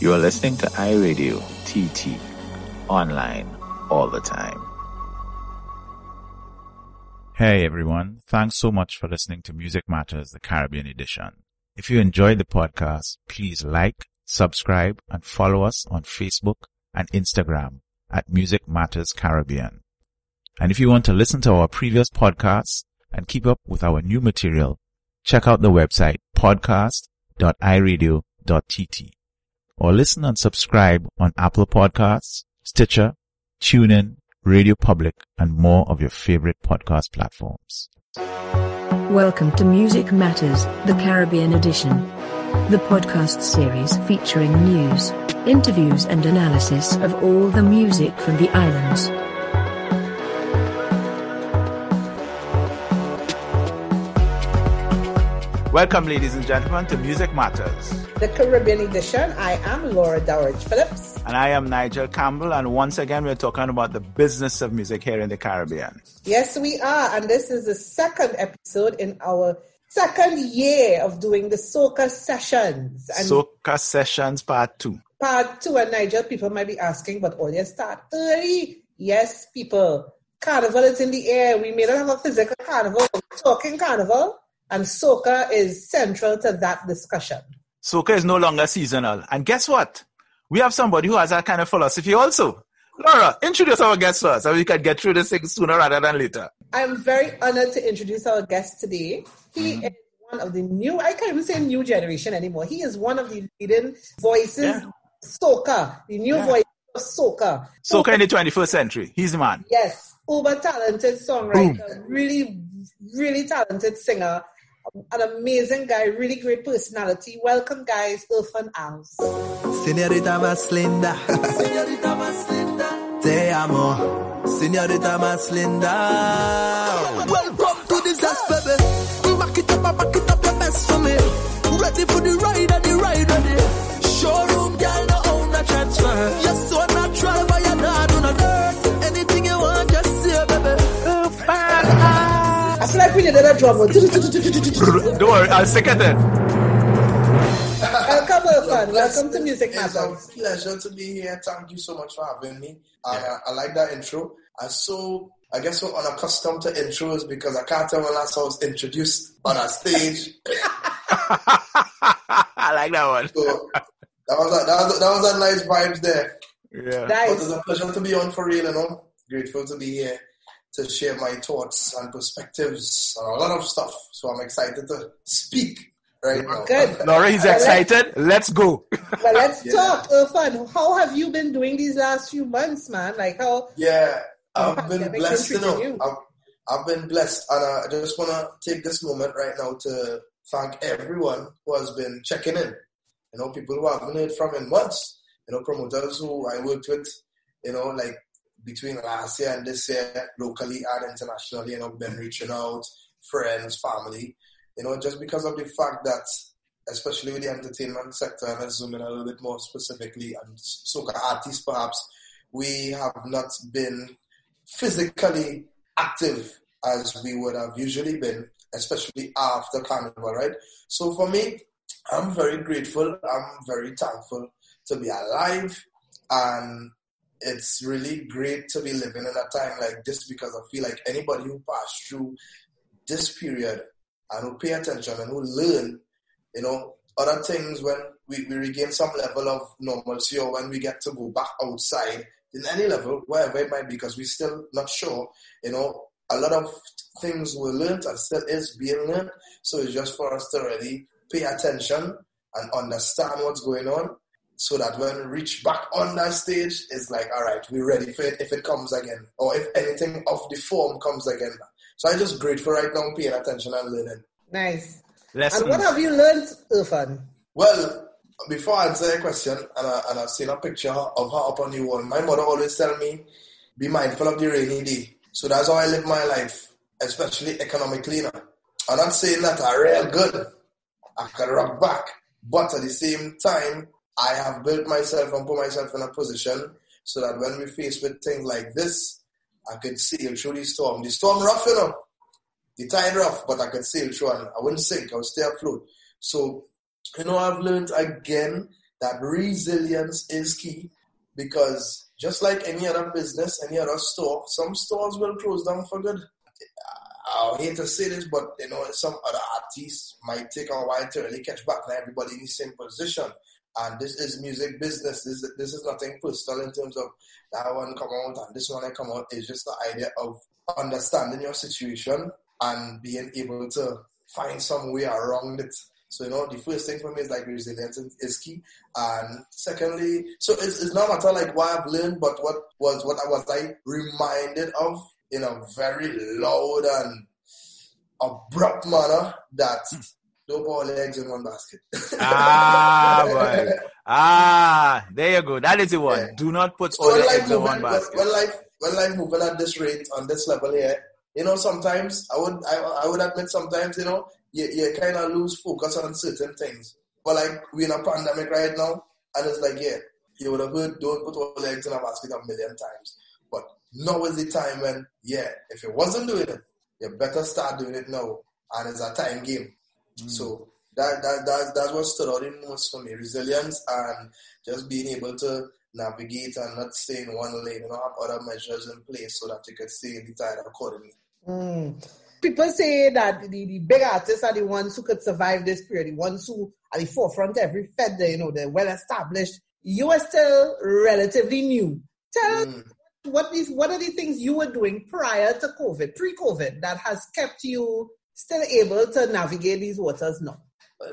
You are listening to iRadio TT, online all the time. Hey everyone, thanks so much for listening to Music Matters, the Caribbean edition. If you enjoyed the podcast, please like, subscribe, and follow us on Facebook and Instagram at Music Matters Caribbean. And if you want to listen to our previous podcasts and keep up with our new material, check out the website podcast.iradio.tt or listen and subscribe on Apple Podcasts, Stitcher, TuneIn, Radio Public, and more of your favorite podcast platforms. Welcome to Music Matters, the Caribbean edition. The podcast series featuring news, interviews and analysis of all the music from the islands. Welcome, ladies and gentlemen, to Music Matters, the Caribbean edition. I am Laura Dowridge Phillips. And I am Nigel Campbell. And once again, we're talking about the business of music here in the Caribbean. Yes, we are. And this is the second episode in our second year of doing the Soca Sessions. And Soca Sessions Part 2. Part 2. And Nigel, people might be asking, but all you start early. Yes, people. Carnival is in the air. We may not have a physical carnival, talking carnival and soca is central to that discussion. Soca is no longer seasonal. And guess what? We have somebody who has that kind of philosophy also. Laura, introduce our guest first so we can get through this thing sooner rather than later. I'm very honored to introduce our guest today. He mm-hmm. is one of the new, I can't even say new generation anymore. He is one of the leading voices, yeah. soca, the new yeah. voice of soca. Soca in the 21st century. He's the man. Yes. Uber talented songwriter, Boom. really, really talented singer an amazing guy, really great personality. Welcome, guys, Irfan Alves. Señorita más linda. Señorita más linda. Te amo. Señorita más linda. Welcome to this house, baby. Back it up, back it up your best for me. Ready for the ride, and the ride, ready. Showroom girl, no own a transfer. Feel like we need another drum. Don't worry, I'll second it. Welcome, Irfan. Welcome to Music Matters. It's a pleasure to be here. Thank you so much for having me. Yeah. I, I like that intro. I'm so I guess we're unaccustomed to intros because I can't tell when last I was introduced on a stage. I like that one. So that was a, that was a, that was a nice vibes there. Yeah. Nice. But it's a pleasure to be on for real, you know. Grateful to be here to share my thoughts and perspectives on a lot of stuff. So I'm excited to speak right now. Good. Laura, he's excited. Let's go. Well, let's yeah. talk, Irfan. How have you been doing these last few months, man? Like how? Yeah, I've been blessed. You know, you? I've, I've been blessed, and I just want to take this moment right now to thank everyone who has been checking in. You know, people who I haven't heard from in months. You know, promoters who I worked with. You know, like between last year and this year, locally and internationally, you know, been reaching out, friends, family, you know, just because of the fact that, especially with the entertainment sector, and let's zoom in a little bit more specifically, and soca artists perhaps, we have not been physically active as we would have usually been, especially after Carnival, right? So for me, I'm very grateful, I'm very thankful to be alive and it's really great to be living in a time like this because I feel like anybody who passed through this period and who pay attention and who learn, you know, other things when we, we regain some level of normalcy or when we get to go back outside in any level, wherever it might be, because we're still not sure, you know, a lot of things were learned and still is being learned. So it's just for us to really pay attention and understand what's going on so that when we reach back on that stage, it's like, all right, we're ready for it if it comes again, or if anything of the form comes again. So I'm just grateful right now, paying attention and learning. Nice. Lessons. And what have you learned, Irfan? Well, before I answer your question, and, I, and I've seen a picture of her up on the wall, my mother always tell me, be mindful of the rainy day. So that's how I live my life, especially economically now. I'm not saying that I'm real good. I can rock back. But at the same time, I have built myself and put myself in a position so that when we face with things like this, I could sail through the storm. The storm rough, you know. The tide rough, but I could sail through and I wouldn't sink. I would stay afloat. So, you know, I've learned again that resilience is key because just like any other business, any other store, some stores will close down for good. I hate to say this, but you know, some other artists might take a while to really catch back. Now everybody in the same position. And this is music business. This, this is nothing personal in terms of that one come out and this one I come out. It's just the idea of understanding your situation and being able to find some way around it. So, you know, the first thing for me is like resilience is key. And secondly, so it's, it's not matter like what I've learned, but what was what I was like reminded of in a very loud and abrupt manner that hmm. Don't put all the eggs in one basket. ah, boy. Ah, there you go. That is the one. Yeah. Do not put so all the eggs in one basket. When, when life, when life moving at this rate, on this level here, you know, sometimes I would, I, I would admit sometimes, you know, you, you kind of lose focus on certain things. But like, we're in a pandemic right now, and it's like, yeah, you would have heard, don't put all the eggs in a basket a million times. But now is the time when, yeah, if you wasn't doing it, you better start doing it now. And it's a time game. Mm. So that, that, that, that's what stood out in most for me. Resilience and just being able to navigate and not stay in one lane, you know, have other measures in place so that you can stay in the tide accordingly. Mm. People say that the, the big artists are the ones who could survive this period, the ones who are the forefront of every fed, you know, they're well established. You are still relatively new. Tell mm what is what are the things you were doing prior to COVID, pre-COVID, that has kept you still able to navigate these waters now?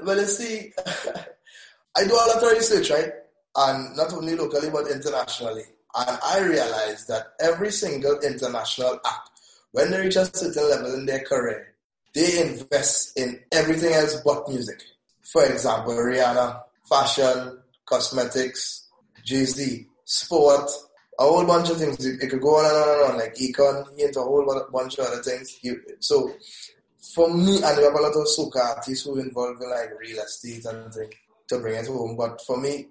Well, you see, I do a lot of research, right? And not only locally but internationally. And I realize that every single international act, when they reach a certain level in their career, they invest in everything else but music. For example, Rihanna, fashion, cosmetics, Jay-Z, sport, a whole bunch of things. It, could go on and on and on. Like he into a whole bunch of other things. So for me, and we have a lot of soca artists who involved in like real estate and things to bring it home. But for me,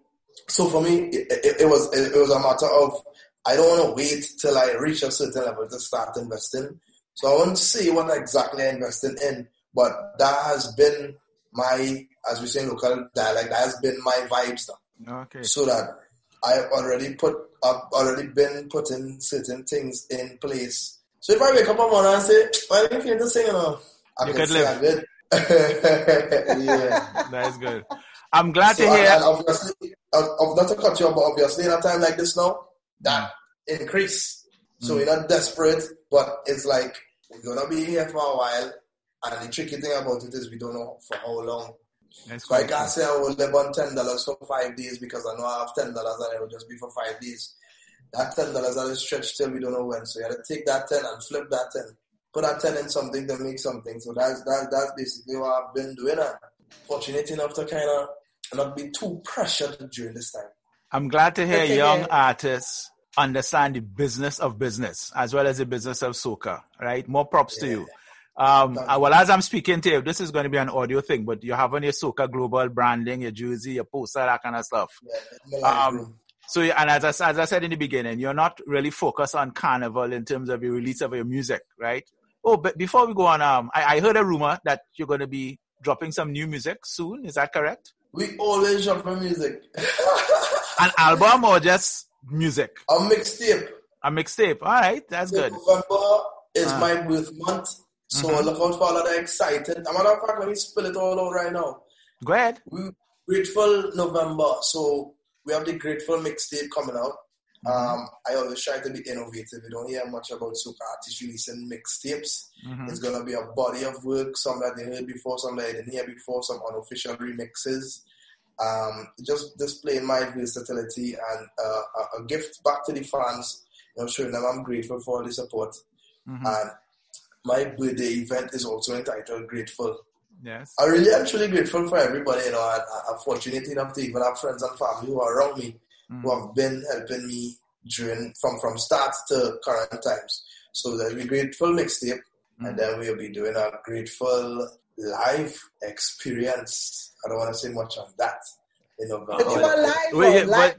so for me, it, it, it was it, it, was a matter of I don't want to wait till I reach a certain level to start investing. So I won't say what exactly I'm investing in, but that has been my, as we say in local dialect, that has been my vibes now. Okay. So that I've already put I've already been putting certain things in place. So if I wake up one morning and say, "Why are you feel to sing?" You know, I you can live. I'm good. yeah, that's good. I'm glad so, to hear. And obviously, of not to cut you off, but obviously in a time like this now, that increase. So mm. we're not desperate, but it's like we're gonna be here for a while. And the tricky thing about it is we don't know for how long. That's so I can't say I will live on ten dollars for five days because I know I have ten dollars and it will just be for five days. That ten dollars will stretch till we don't know when. So you have to take that ten and flip that ten. Put that ten in something to make something. So that's that, that's basically what I've been doing. And fortunate enough to kind of not be too pressured during this time. I'm glad to hear young artists understand the business of business as well as the business of soca, right? More props yeah. to you. Um, uh, well, as I'm speaking to you, this is going to be an audio thing, but you have on your Soca Global branding, your jersey, your poster, that kind of stuff. Yeah, um, so, and as I, as I said in the beginning, you're not really focused on carnival in terms of your release of your music, right? Oh, but before we go on, um, I, I heard a rumor that you're going to be dropping some new music soon. Is that correct? We always drop new music. An album or just music? A mixtape. A mixtape. All right, that's good. November is uh. my birth month. So mm-hmm. look out for all of the excited. a matter of fact, let me spill it all out right now. Go ahead. We grateful November. So we have the grateful mixtape coming out. Mm-hmm. Um, I always try to be innovative. You don't hear much about soca artists releasing mixtapes. Mm-hmm. It's gonna be a body of work, some that they heard before, some that they didn't hear before, some unofficial remixes. Um, just displaying my versatility and uh, a, a, gift back to the fans. You know, showing them I'm grateful for all the support. Mm-hmm. And my birthday event is also entitled Grateful. Yes. I really am truly grateful for everybody. You know, I, am fortunate enough to even have friends and family who are around me mm. who have been helping me during from from start to current times. So there'll be grateful mixtape, mm. and then we'll be doing a grateful live experience. I don't want to say much on that. You know, but you are live, Wait, live.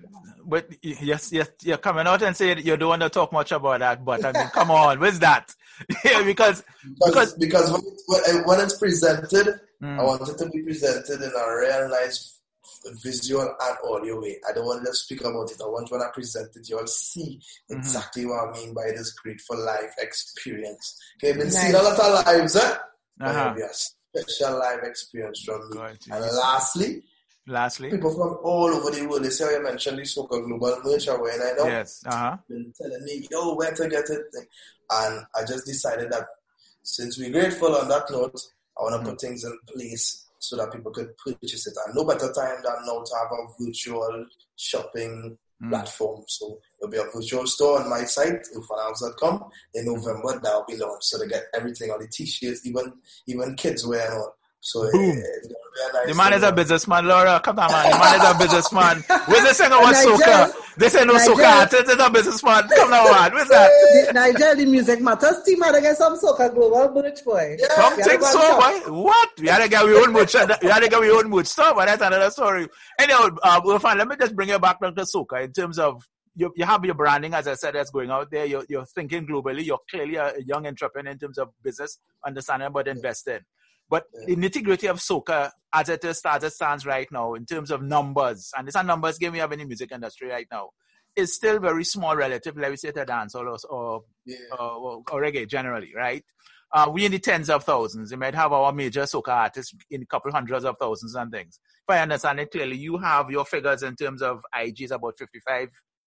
But, but yes, yes, you're coming out and saying you don't want to talk much about that. But I mean, come on, where's that? yeah, because because because when, when, when it's presented, mm. I want it to be presented in a real nice visual and audio way. I don't want to speak about it. I want when I present it, you all see mm-hmm. exactly what I mean by this grateful life experience. Okay, been nice. seeing a lot of lives, eh? Uh-huh. Be a special life experience from me. God, and lastly, Lastly, people from all over the world. They say you mentioned this Soca Global merch and I know. Yes. Uh-huh. Been telling me, yo, where to get it, and I just decided that since we're grateful on that note, I want to mm-hmm. put things in place so that people could purchase it. And no better time than now to have a virtual shopping mm. platform. So there'll be a virtual store on my site, ufanhouse.com. In November, that'll be launched. So they get everything on the t-shirts, even even kids wear and all. So Boom. nice the man is a businessman, Laura. Come on, man. The man is a businessman. Where's the singer was soca? They say no soca. This is a businessman. Come on, man. Where's that? Nigel, the music matters team had to get some soca global merch boy. Yeah. Something so, boy. What? We had to get our own merch. We had to get our own merch stuff, but that's another story. Anyhow, uh, well, fine. Let me just bring you back to soca in terms of you, you have your branding, as I said, that's going out there. You're, you're thinking globally. You're clearly a young entrepreneur in terms of business, understanding about investing. But the nitty gritty of soca, as it is, as it stands right now, in terms of numbers, and it's are numbers game we have in the music industry right now, is still very small relative, let me say, to dance or, or, yeah. or, or, reggae generally, right? Uh, we in the tens of thousands. You might have our major soca artists in a couple hundreds of thousands and things. If I understand it clearly, you have your figures in terms of IGs about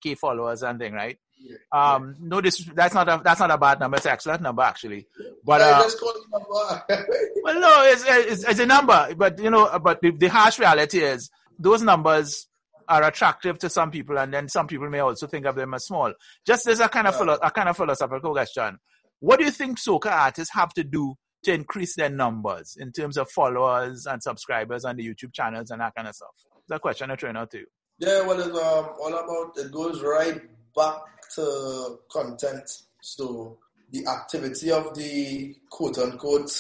55k followers and thing, right? Yeah. Um, no, this that's not a that's not a bad number. It's an excellent number actually. But uh, well, no, it's, it's, it's a number. But you know, but the, the harsh reality is those numbers are attractive to some people, and then some people may also think of them as small. Just as a kind of philo- a kind of philosophical question, what do you think soca artists have to do to increase their numbers in terms of followers and subscribers on the YouTube channels and that kind of stuff? That's a question I'm throwing out to you. Yeah, well, it's um, all about it goes right back to content. So the activity of the quote unquote,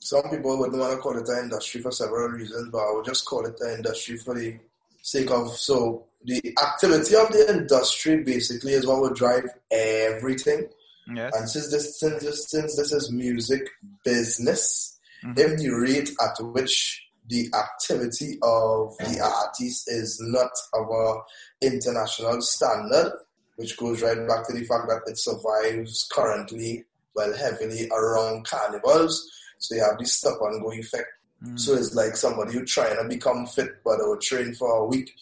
some people wouldn't want to call it an industry for several reasons, but I would just call it an industry for the sake of so the activity of the industry basically is what will drive everything. Yes. And since this since this, since this is music business, mm-hmm. if the rate at which the activity of the artist is not of a international standard, which goes right back to the fact that it survives currently, well, heavily around carnivals. So you have this stop and go effect. Mm. So it's like somebody who trying to become fit, but they will train for a week,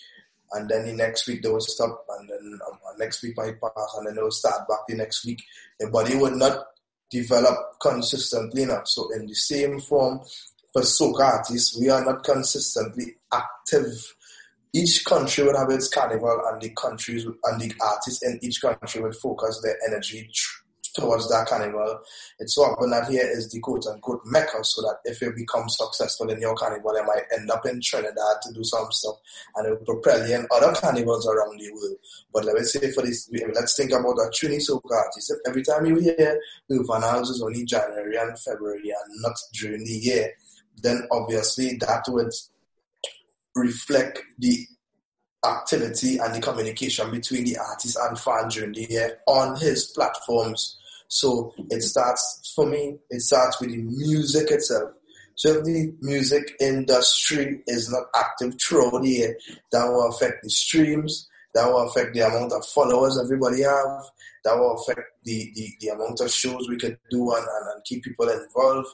and then the next week they will stop, and then um, next week might pass, and then they will start back the next week. The body would not develop consistently enough. So in the same form, soca artists, we are not consistently active each country would have its carnival and the countries and the artists in each country would focus their energy towards that carnival. It's so often that here is the quote unquote mecca so that if you become successful in your carnival, you might end up in Trinidad to do some stuff and it will propel you in other carnivals around the world. But let me say for this, let's think about a Trini soca artist. Every time you hear Van House is only January and February and not during the year, then obviously that would reflect the activity and the communication between the artist and fan during the year on his platforms. So it starts, for me, it starts with the music itself. So if the music industry is not active throughout the year, that will affect the streams, that will affect the amount of followers everybody have, that will affect the, the, the amount of shows we can do and, and, and keep people involved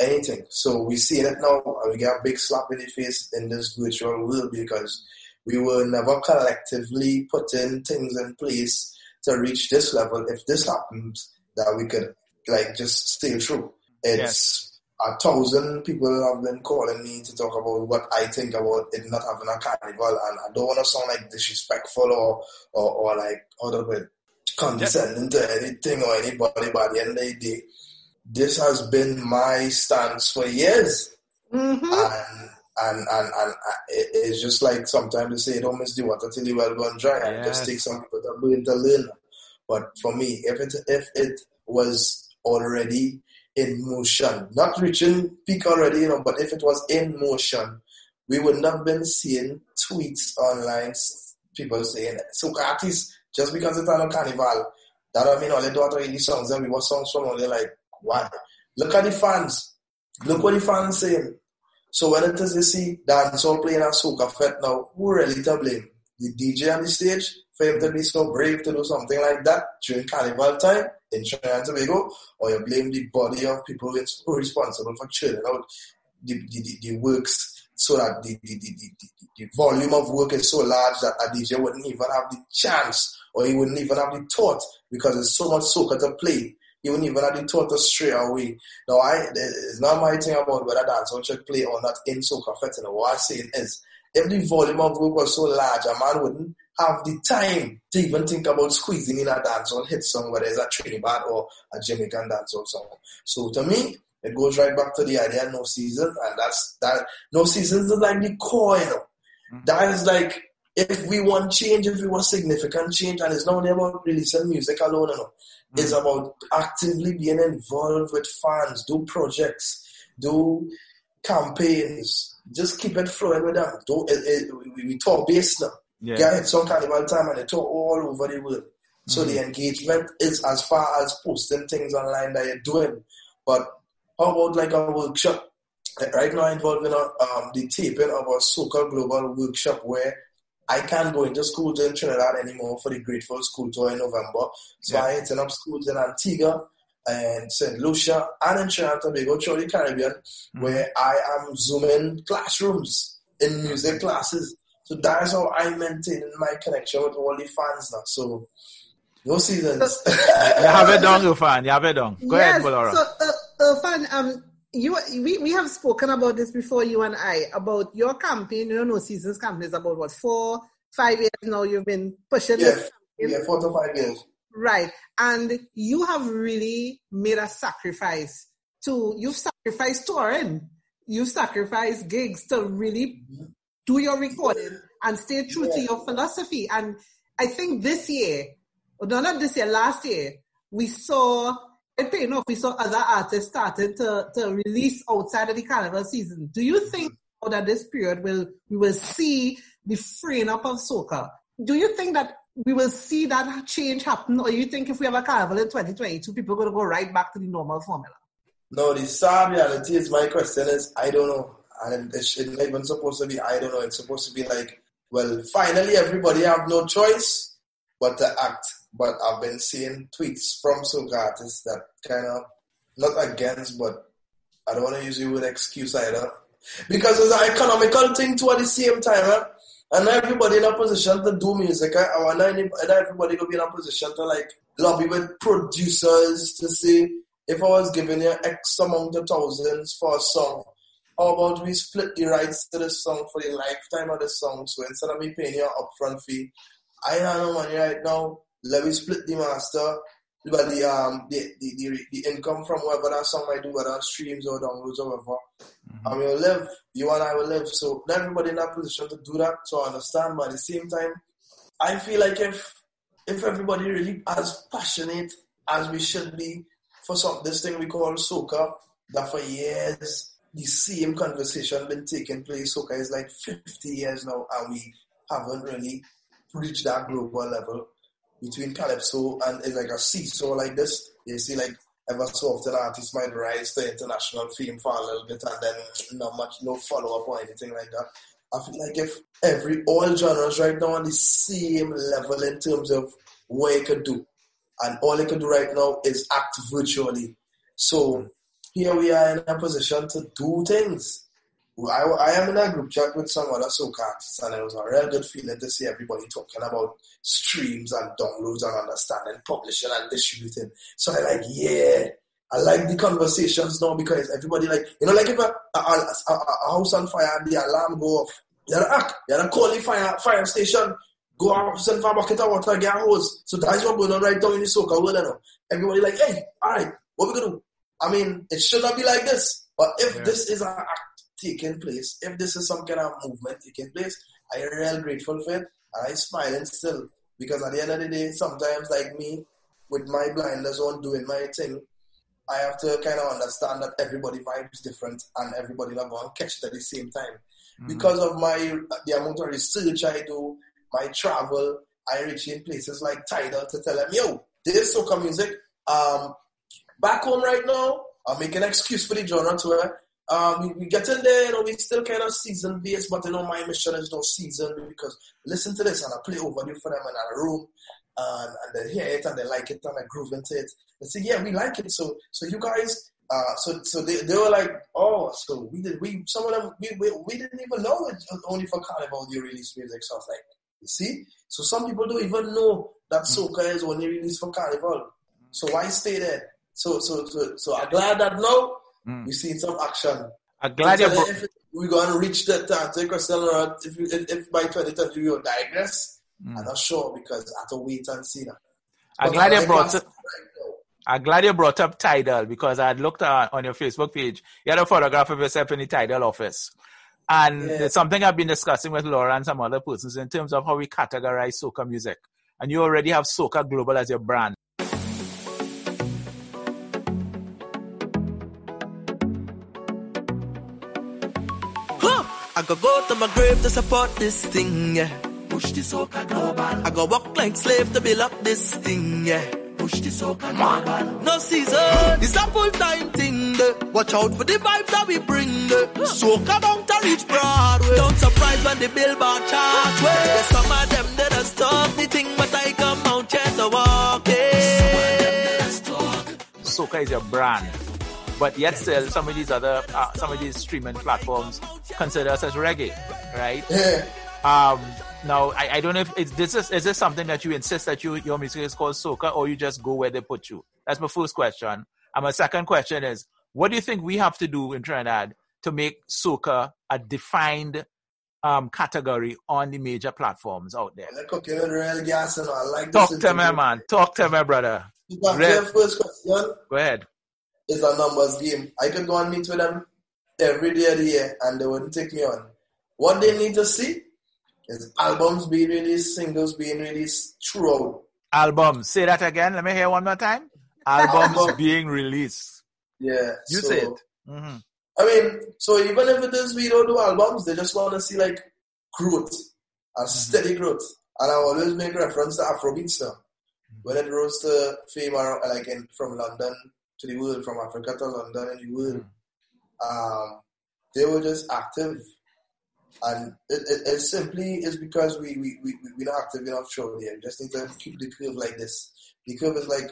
anything. So we see it now, and we get a big slap in the face in this virtual world because we were never collectively putting things in place to reach this level. If this happens, that we could like just stay true. It's a thousand people have been calling me to talk about what I think about it not having a carnival, and I don't want to sound like disrespectful or or, or like other bit condescending to anything or anybody. But at the end of the day, this has been my stance for years. Mm-hmm. And, and, and, and it's just like sometimes they say, don't miss the water till the well gone dry. And yes. just take some people to learn to learn. But for me, if it, if it was already in motion, not reaching peak already, you know, but if it was in motion, we wouldn't have been seeing tweets online, people saying, so artists, just because it's on a carnival, that don't mean all they do are the songs, and we were songs from only like why? Look at the fans. Look what the fans saying. So when it is you see dancehall playing a soca fete now, who really to blame? The DJ on the stage for him to be so brave to do something like that during carnival time in Trinidad and Tobago, or you blame the body of people who are responsible for churning out the, the, the, the works so that the, the, the, the, the volume of work is so large that a DJ wouldn't even have the chance or he wouldn't even have the thought because there's so much soca to play. Wouldn't even have the thought to straight away. Now, I, it's not my thing about whether dancehall should play or not in soca fitting. What I'm saying is, if the volume of work was so large, a man wouldn't have the time to even think about squeezing in a dancehall hit song, whether it's a Trinidad or a Jamaican dancehall song. So to me, it goes right back to the idea of no season, and that's that. No seasons is like the core, you know. Mm-hmm. That is like if we want change, if we want significant change, and it's not only about releasing music alone, know. Mm-hmm. It's about actively being involved with fans, do projects, do campaigns, just keep it flowing with them. Do it, it, we, we talk base now. Yeah. Get some carnival time and they talk all over the world. So mm-hmm. the engagement is as far as posting things online that you're doing. But how about like a workshop? Right now, I'm involved in a, um, the taping of a Soca Global workshop where I can't go into schools in Trinidad anymore for the Grateful School Tour in November. So yeah. I hitting up schools in Antigua and St. Lucia and in Trinidad and Tobago through the Caribbean mm-hmm. where I am zooming classrooms in music classes. So that's how I maintain my connection with all the fans now. So no seasons. you have it done, Irfan. You have it done. Go yes, ahead, Bolora. So, uh, Irfan, um, you we, we have spoken about this before, you and I, about your campaign. You know, seasons campaign is about what four, five years now. You've been pushing yes. Yeah, four to five years. Right, and you have really made a sacrifice to. You've sacrificed touring. You've sacrificed gigs to really mm-hmm. do your recording and stay true yeah. to your philosophy. And I think this year, no, not this year, last year, we saw it paying off. We saw other artists starting to, to release outside of the carnival season. Do you think that this period will we will see the freeing up of soca? Do you think that we will see that change happen, or you think if we have a carnival in 2022, people are going to go right back to the normal formula? No, the sad reality is my question is I don't know, and it's not even supposed to be I don't know. It's supposed to be like, well, finally everybody have no choice but to act but I've been seeing tweets from soca artists that kind of not against, but I don't want to use the word excuse either, because it's an economical thing too at the same time. Huh? And everybody in a position to do music. I, I want everybody to be in a position to like lobby with producers to say if I was giving you X amount of thousands for a song, how about we split the rights to the song for the lifetime of the song? So instead of me paying you an upfront fee, I have no money right now let me split the master, but the um the, the, the, the income from whatever that song I do, whether streams or downloads or whatever, mm-hmm. I will live. You and I will live. So not everybody in that position to do that. So I understand, but at the same time, I feel like if if everybody really as passionate as we should be for some this thing we call soca, that for years the same conversation been taking place. Soca is like 50 years now, and we haven't really reached that global level between calypso and it's like a seesaw like this. You see, like ever so often artists might rise to international fame for a little bit and then not much, no follow up or anything like that. I feel like if every all genres right now on the same level in terms of what it could do, and all it can do right now is act virtually. So here we are in a position to do things. I, I am in a group chat with some other soca artists, and it was a real good feeling to see everybody talking about streams and downloads and understanding, publishing and distributing. So I like, yeah, I like the conversations now because everybody like, you know, like if a, a, a, a house on fire and the alarm go off, you gotta act, you gotta call the fire, fire station, go out, send for a bucket of water, get a hose. So that's what we're going on right down in the soca world now. Everybody like, hey, alright, what we gonna do? I mean, it should not be like this. But if yeah. this is an act taking place, if this is some kind of movement taking place, I am real grateful for it and I smiling still. Because at the end of the day, sometimes like me, with my blinders on doing my thing, I have to kind of understand that everybody vibes different and everybody not going to catch it at the same time. Mm-hmm. Because of my the amount of research I do, my travel, I reach in places like Tidal to tell them, yo, this soca music. Um, back home right now, I'm making an excuse for the genre tour um, we, we get in there, you know, we still kind of season based, but you know, my mission is no season because listen to this and I play over you for them in a room and, and they hear it and they like it and they groove into it. They say, yeah, we like it. So, so you guys, uh, so, so they, they were like, oh, so we did, we, some of them, we, we, we didn't even know it only for Carnival you release music. So I was like, you see? So some people don't even know that mm. soca is only released for Carnival. So why stay there? So, so, so, so I'm glad that now Mm. We've seen some action. I'm glad you're. Bro- we're going to reach that time. Take Cristiano if, you, if, if by 2030 you digress, mm. I'm not sure because I have to wait and see that. I'm glad you brought up. I'm glad you brought up Tidal because I had looked uh, on your Facebook page. You had a photograph of yourself in the Tidal office. And yeah. there's something I've been discussing with Laura and some other persons in terms of how we categorize soca music. And you already have Soca Global as your brand. I go go to my grave to support this thing, yeah. Push the soca global. I go walk like slave to build up this thing, yeah. Push the soca global. No season, it's a full time thing. Watch out for the vibes that we bring. Soca bound to reach Broadway. Don't surprise when the billboard chart. Way. Some of them that are stop the thing, but I come out here to walk it. Soca is your brand but yet still some of these other uh, some of these streaming platforms consider us as reggae, right? Yeah. Um, now I, I don't know if it's this is is this something that you insist that you your music is called soca or you just go where they put you? That's my first question. And my second question is, what do you think we have to do in Trinidad to make soca a defined um, category on the major platforms out there? Cooking real gas and I like Talk to me, man. Talk to me, brother. First question. Go ahead is a numbers game. I could go and meet with them every day of the year and they wouldn't take me on. What they need to see is albums being released, singles being released throughout. Albums. Say that again. Let me hear one more time. Albums being released. Yeah. You so, said. Mm-hmm. I mean, so even if it is we don't do albums, they just want to see like growth, a mm-hmm. steady growth. And I always make reference to Afrobeats now. When it rose to fame, like in, from London to the world, from Africa to London and the world. Um, they were just active. And it, it, it simply is because we, we, we, we're not active enough show there. We just need to keep the curve like this. The curve is like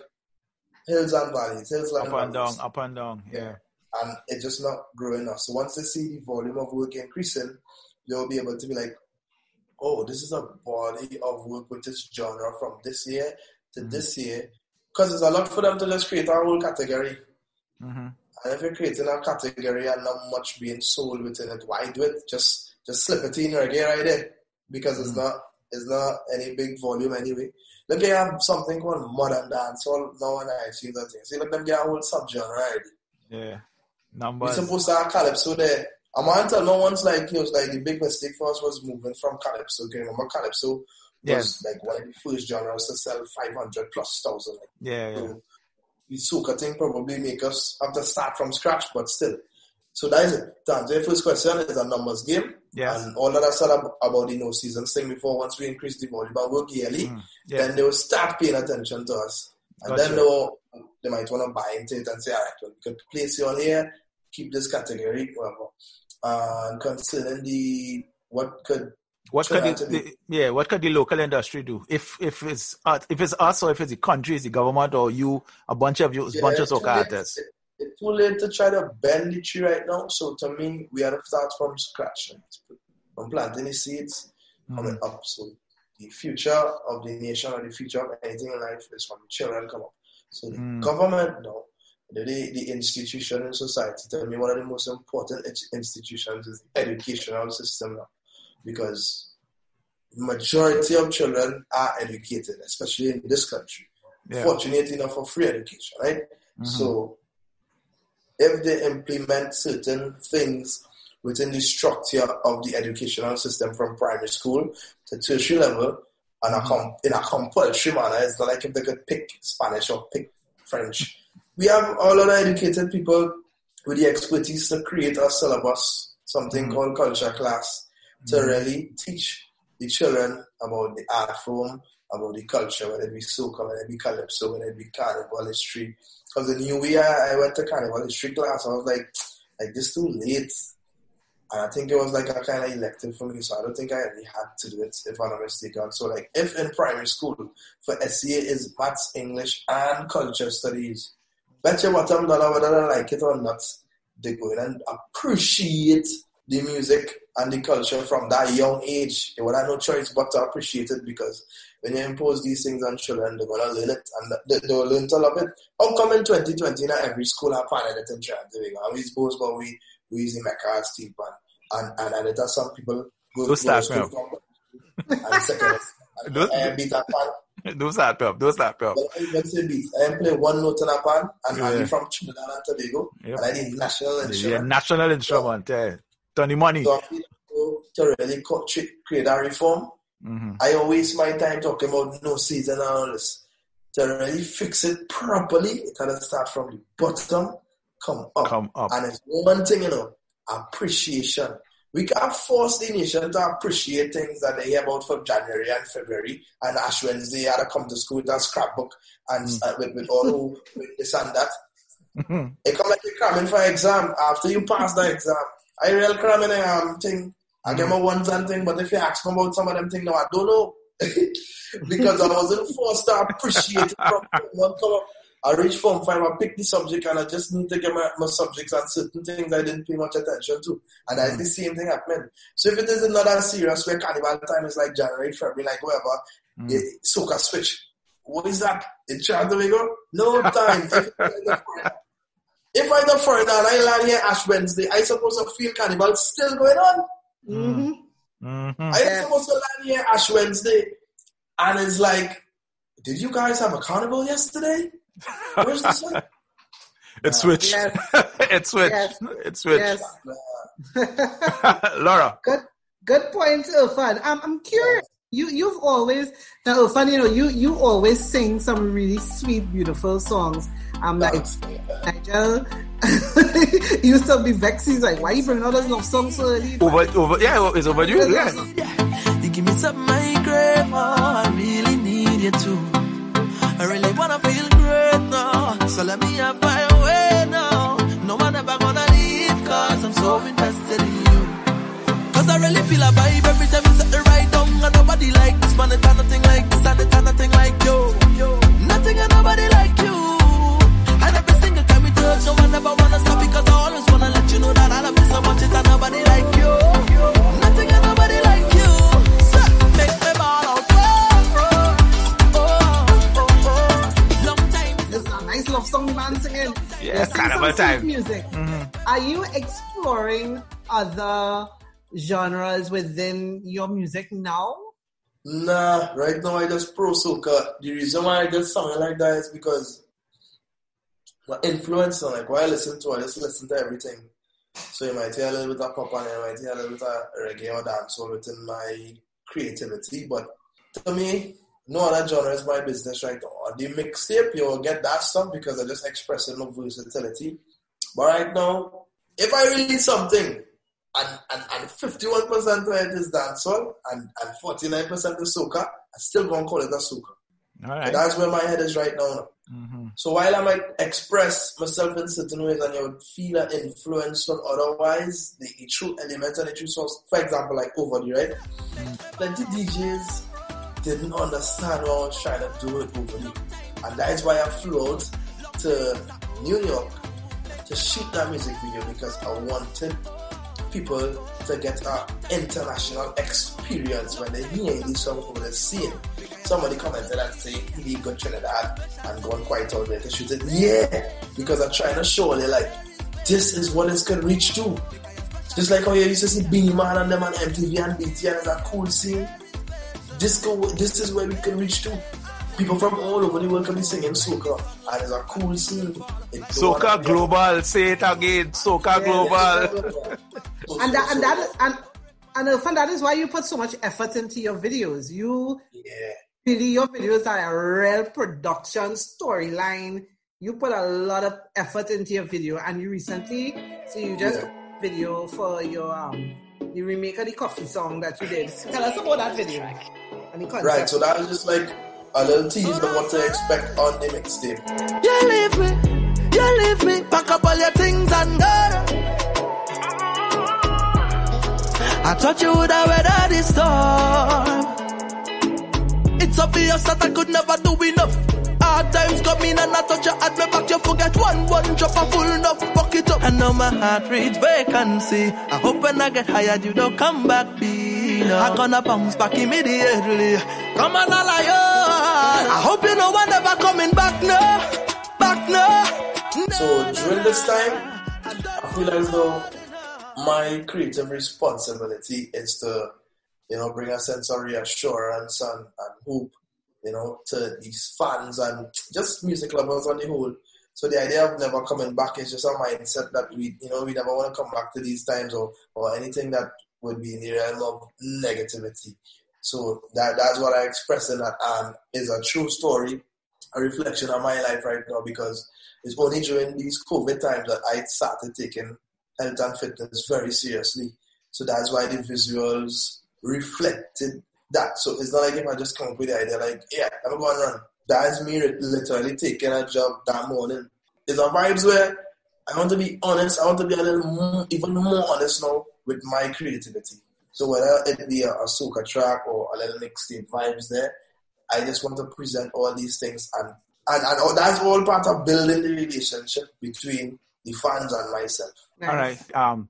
hills and valleys, hills and up valleys. and down, up and down, yeah. And it's just not growing enough. So once they see the volume of work increasing, they'll be able to be like, oh, this is a body of work with this genre from this year to mm-hmm. this year because it's a lot for them to just create a whole category. Mm-hmm. And if you're creating a category and not much being sold within it, why do it? Just just slip it in reggae right there. Because mm-hmm. it's not it's not any big volume anyway. Look, you have something called modern dancehall now and I see that thing. See, look, them get a whole subgenre already. Yeah. Numbers. We're supposed to have Calypso there. I'm going to tell no one's like, it was like the big mistake for us was moving from Calypso. Okay, remember Calypso yes. like one of the first genres to sell 500 plus thousand. Like, yeah, yeah. the soca thing probably make us have to start from scratch, but still. So that is it. To answer your first question, is a numbers game. Yes. And all that I said about the no season thing before, once we increase the volume work yearly, mm, yes. then they will start paying attention to us. And gotcha. then they, will, they might want to buy into it and say, all right, well, we could place you on here, keep this category, whatever. Uh, and concerning the what could what could the, the, yeah? What could the local industry do if if it's uh, if it's us or if it's the country, it's the government or you, a bunch of you, yeah, bunch of soca artists? it's too late to try to bend the tree right now. So to me, we have to start from scratch, from planting the seeds, mm-hmm. coming up. So the future of the nation or the future of anything in life is from the children come up. So the mm. government now, the, the institution in society, tell me one of the most important institutions is the educational system now because majority of children are educated, especially in this country. Yeah. Fortunate enough for free education, right? Mm-hmm. So if they implement certain things within the structure of the educational system from primary school to tertiary level and a com- in a compulsory manner, it's not like if they could pick Spanish or pick French. We have all other educated people with the expertise to create a syllabus, something mm-hmm. called culture class, to really teach the children about the art form, about the culture, whether it be soca, whether it be calypso, whether it be carnival history. Because the new year I went to carnival history class, I was like, like this too late. And I think it was like a kind of elective for me, so I don't think I really had to do it, if I'm not mistaken. So, like, if in primary school for SEA is maths, English, and culture studies, bet you what I'm done, whether I like it or not, they go in and appreciate the music and the culture from that young age. They would have no choice but to appreciate it because when you impose these things on children, they're going to learn it and they, they will learn to love it. How come in 2020 now every school have panel it in Trinidad? And we suppose, but we we using Mecca as team and and and it has some people go Don't start me up. and second don't, and beat a pan. Don't start up. Don't start up. But I say beat. I play one note in a pan and yeah. I'm from Trinidad and Tobago yep. and I need national instrument. Yeah, national instrument. Yeah. Tony money. So to really create a reform. Mm-hmm. I always my time talking about no season and all this. To really fix it properly, it has to start from the bottom, come up. Come up. And it's one thing, you know, appreciation. We can't force the nation to appreciate things that they hear about from January and February and Ash Wednesday had to come to school with a scrapbook and mm. uh, with, with all who, with this and that. Mm-hmm. It come like you're cramming for exam. After you pass the exam, I real cramming a um, thing. I get my ones and thing, but if you ask me about some of them things, no, I don't know. because I wasn't forced to appreciate it from one come. I reached form five, I picked the subject and I just need to get my, my subjects and certain things I didn't pay much attention to. And that's the same thing happening. So if it is not as serious where carnival time is like January, February, like whatever, mm. it, soca switch. What is that? In Tobago? No time. if, I'm the foreigner and I land here Ash Wednesday, I supposed to feel carnival still going on. Mm-hmm. Mm-hmm. I supposed to land here Ash Wednesday and it's like, did you guys have a carnival yesterday? Where's the sun? It switched. Yes. it switched. Yes. It switched. Yes. Laura. Good good point, Irfan. I'm, I'm curious. You you've always now Irfan, you know, you you always sing some really sweet, beautiful songs. I'm like uh-huh. Nigel used to be vexed. He's like, why you bringing all those love songs so early? Over over yeah, it's overdue. Yeah. yeah. You give me something my grave, oh, I really need you too. I really wanna feel great now. So let me have my way now. No one ever gonna leave, cause I'm so invested in you. Cause I really feel a vibe every time you set the right down. And nobody like this, man, it's nothing like this, and it's nothing like you. Nothing and nobody like you. And every single time we touch, no one ever wanna stop because I always wanna let you know that I love you so much, it's nobody like you. Nothing and nobody like you. So, make me ball out. Oh, oh, oh, Long time. This is a nice love song man singing. Yeah, carnival time. Music. Mm-hmm. Are you exploring other genres within your music now? Nah, right now I just pro soca. The reason why I just song like that is because my influence on like what I listen to, I just listen to everything. So you might hear a little bit of pop and you might hear a little bit of reggae or dancehall within my creativity. But to me, no other genre is my business right now. On the mixtape, you'll get that stuff because I'm just expressing my versatility. But right now, if I release something and, and, and 51% of it is dancehall and, and 49% is soca, I still gonna call it a soca. Right. That's where my head is right now. Mm-hmm. So while I might express myself in certain ways and you would feel an influence from otherwise, the, the true elements and the true source, for example, like Overdue, right? Mm-hmm. Plenty DJs didn't understand what I was trying to do with Overdue. And that is why I flew to New York to shoot that music video because I wanted people to get an international experience when they hear these songs over the scene. Somebody commented and say, he got Trinidad and go on quite out there to shoot it. Yeah, because I'm trying to show you like, this is what it's gonna reach to. Just like how you used to see Beenie Man and them on MTV and BET and it's a cool scene. This go, this is where we can reach to. People from all over the world can be singing soca, and it's a cool scene. soca global, say it again. Soca yeah, global. and that, and that, and and uh, that is why you put so much effort into your videos. You, yeah, really, your videos are a real production storyline. You put a lot of effort into your video, and you recently, so you just yeah. video for your um the remake of the coffee song that you did. Tell us about that video. Right, so that was just like a little tease of what to expect on the mixtape. You leave me, you leave me, pack up all your things and go. I thought you would have weathered this storm. It's obvious that I could never do enough. Hard times coming and I touch your heart, me back, you forget one, one drop of full enough, fuck it up. And now my heart reach vacancy. I hope when I get hired, you don't come back, be no. I'm gonna bounce back immediately. Come on, all I I hope you know I'm never coming back, no, back, no. no. So during this time, I feel as though my creative responsibility is to, you know, bring a sense of reassurance and, and hope, you know, to these fans and just music lovers on the whole. So the idea of never coming back is just a mindset that we, you know, we never want to come back to these times or, or anything that would be in the realm of negativity. So that that's what I express in that and is a true story, a reflection of my life right now because it's only during these COVID times that I started taking health and fitness very seriously. So that's why the visuals reflected that. So it's not like if I just come up with the idea, like, yeah, I'm going to run. That's me literally taking a job that morning. It's a vibes where I want to be honest. I want to be a little more, even more honest now with my creativity. So whether it be a, a soca track or a little mixtape vibes there, I just want to present all these things and and, and that's all part of building the relationship between the fans and myself. Nice. All right. Um.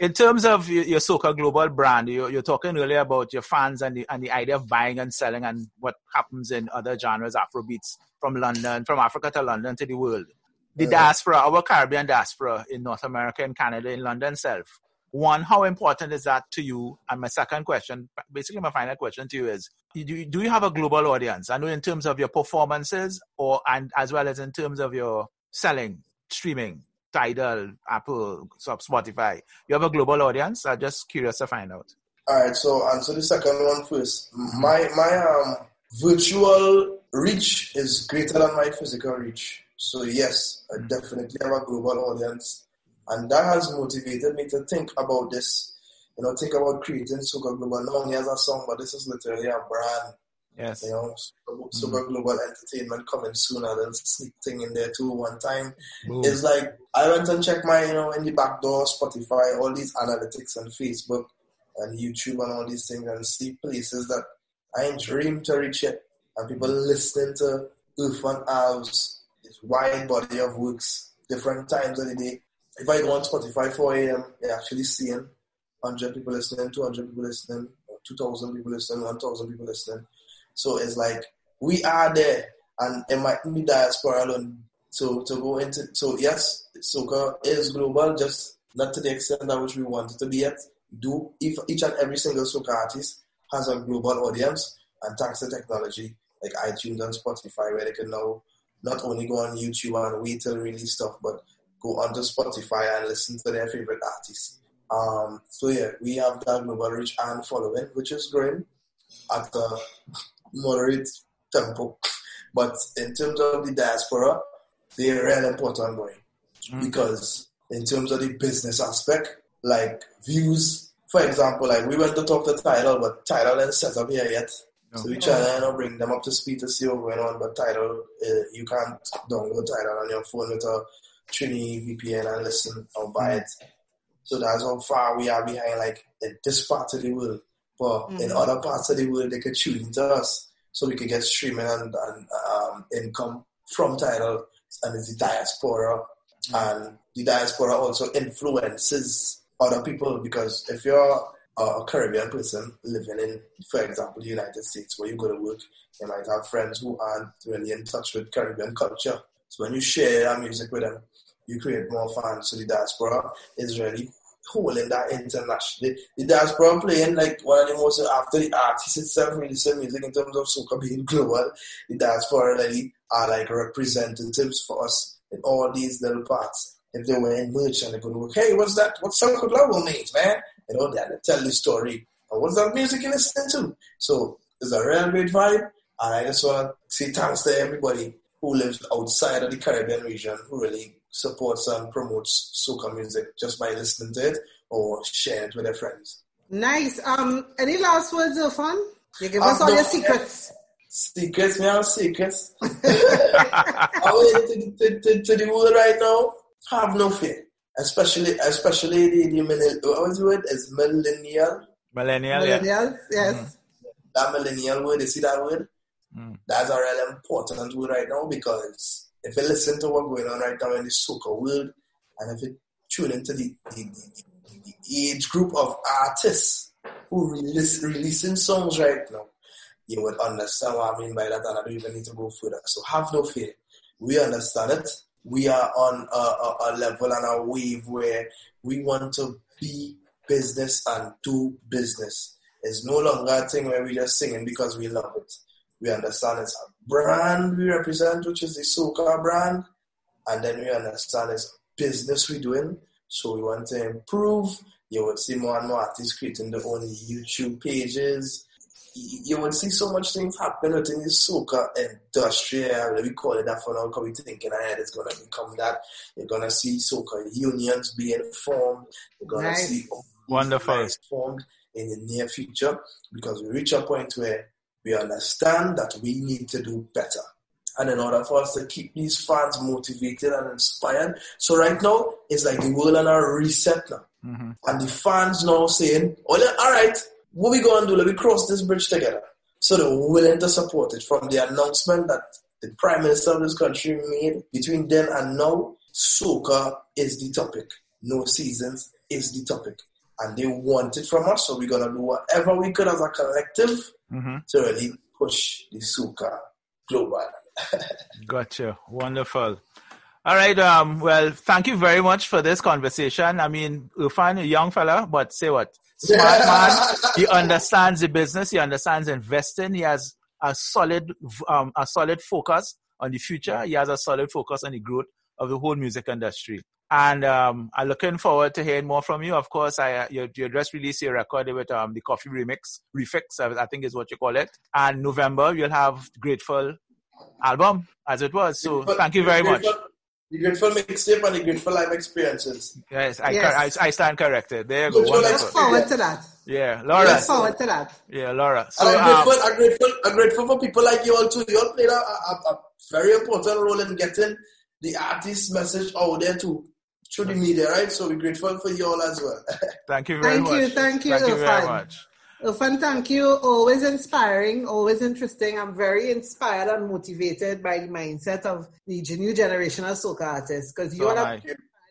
In terms of your, your Soca Global brand, you, you're talking earlier about your fans and the, and the idea of buying and selling and what happens in other genres, Afrobeats from London, from Africa to London to the world. The yeah. diaspora, our Caribbean diaspora in North America and Canada, in London itself. One, how important is that to you? And my second question, basically my final question to you is, do, do you have a global audience? I know in terms of your performances or and as well as in terms of your selling, streaming, Tidal, Apple, Spotify. You have a global audience. I'm just curious to find out. All right, so answer the second one first. My my um virtual reach is greater than my physical reach. So yes, I definitely have a global audience, and that has motivated me to think about this. You know, think about creating Soca Global not only as a song, but this is literally a brand. Yes. You know, Super mm-hmm. Global Entertainment coming sooner than sneak thing in there too one time. Boom. It's like I went and checked my, you know, in the back door, Spotify, all these analytics and Facebook and YouTube and all these things and see places that I ain't dreamed to reach yet. And people listening to Irfan Alves, this wide body of works, different times of the day. If I go on Spotify 4 a.m., you're actually seeing 100 people listening, 200 people listening, 2,000 people listening, 1,000 people listening. So it's like we are there, and it might be diaspora alone. So to go into so yes, soca is global, just not to the extent that which we want it to be yet. Do if each and every single soca artist has a global audience, and thanks to technology like iTunes and Spotify, where they can now not only go on YouTube and wait till release stuff, but go onto Spotify and listen to their favorite artists. Um, so yeah, we have that global reach and following, which is growing at a moderate tempo. But in terms of the diaspora, they're really important, boy. Mm-hmm. Because in terms of the business aspect, like views, for example, like we went to talk to Tidal, but Tidal isn't set up here yet. No. So we try to you know, bring them up to speed to see what's going on, but Tidal, uh, you can't download Tidal on your phone with a Trini VPN and listen or buy it. So that's how far we are behind, like in this part of the world. But mm-hmm. in other parts of the world, they could tune into us so we could get streaming and, and um, income from Tidal and it's the diaspora. Mm-hmm. And the diaspora also influences other people because if you're a Caribbean person living in, for example, the United States where you go to work, you might have friends who aren't really in touch with Caribbean culture. So when you share your music with them, you create more fans. So the diaspora is really holding that international. The diaspora playing like one of the most after the artists itself releasing music in terms of soca being global. The diaspora really are like representatives for us in all these little parts. If they were in merch and they go look, hey, what's that? What's Soca Global means, man? You know, they tell the story. And what's that music you're listening to? So it's a real great vibe. And I just want to say thanks to everybody who lives outside of the Caribbean region who really supports and promotes soca music just by listening to it or sharing it with their friends. Nice. Um, any last words, Irfan? You give us all your secrets. Secrets, me have secrets. I to, to, to, to the world right now, have no fear. especially especially the, the what was the word is millennial. Millennial, millennial, yeah. yes. Mm. That millennial word, you see that word? Mm. That's a really important word right now because if you listen to what's going on right now in the soca world, and if you tune into the, the, the, the age group of artists who release, releasing songs right now, you would understand what I mean by that, and I don't even need to go further. So have no fear. We understand it. We are on a, a, a level and a wave where we want to be business and do business. It's no longer a thing where we just singing because we love it. We understand it's a brand we represent, which is the Soca brand, and then we understand it's business we're doing. So we want to improve. You would see more and more artists creating their own YouTube pages. You would see so much things happen within the soca industry. We call it that for now because we thinking ahead it's going to become that. You're going to see soca unions being formed. You're going nice. to see Wonderful. formed in the near future because we reach a point where we understand that we need to do better. And in order for us to keep these fans motivated and inspired, so right now it's like the world on a reset now. Mm-hmm. And the fans now saying, oh, all right, what we going to do? Let me cross this bridge together. So they're willing to support it from the announcement that the Prime Minister of this country made between then and now. Soca is the topic. No seasons is the topic and they want it from us. So we're gonna do whatever we could as a collective mm-hmm. to really push the soca global. gotcha. Wonderful. All right. Um, well, thank you very much for this conversation. I mean, Irfan, a young fella, but say what? Smart man. he understands the business. He understands investing. He has a solid, um, a solid focus on the future. He has a solid focus on the growth of the whole music industry. And um, I'm looking forward to hearing more from you. Of course, I uh, you, you just released your record with um, the Coffee Remix, Refix, I think is what you call it. And November, you'll have Grateful album, as it was. So grateful, thank you very much. The Grateful mixtape and the Grateful live experiences. Yes, I, yes. I, I, stand corrected. There you go. Look forward to that. Yeah, Laura. Look forward to that. Yeah, Laura. So, and I'm grateful, um, I'm grateful, I'm grateful for people like you all too. You all played a, a, a very important role in getting the artist's message out there too through the media, right? So we're grateful for you all as well. thank you very thank much. You, thank you, thank you. very much. Irfan, thank you. Always inspiring, always interesting. I'm very inspired and motivated by the mindset of the new generation of soca artists because you so are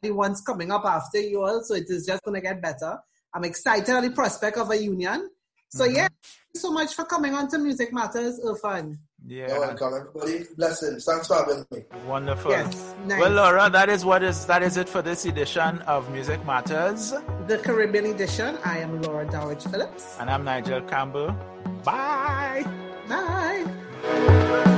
the ones coming up after you all, so it is just going to get better. I'm excited at the prospect of a union. So mm-hmm. yeah, so much for coming on to Music Matters, Irfan. Yeah. You're welcome, everybody. Blessings. Thanks for having me. Wonderful. Yes. Nice. Well, Laura, that is what is that is it for this edition of Music Matters. The Caribbean edition. I am Laura Dowridge Phillips. And I'm Nigel Campbell. Bye. Bye.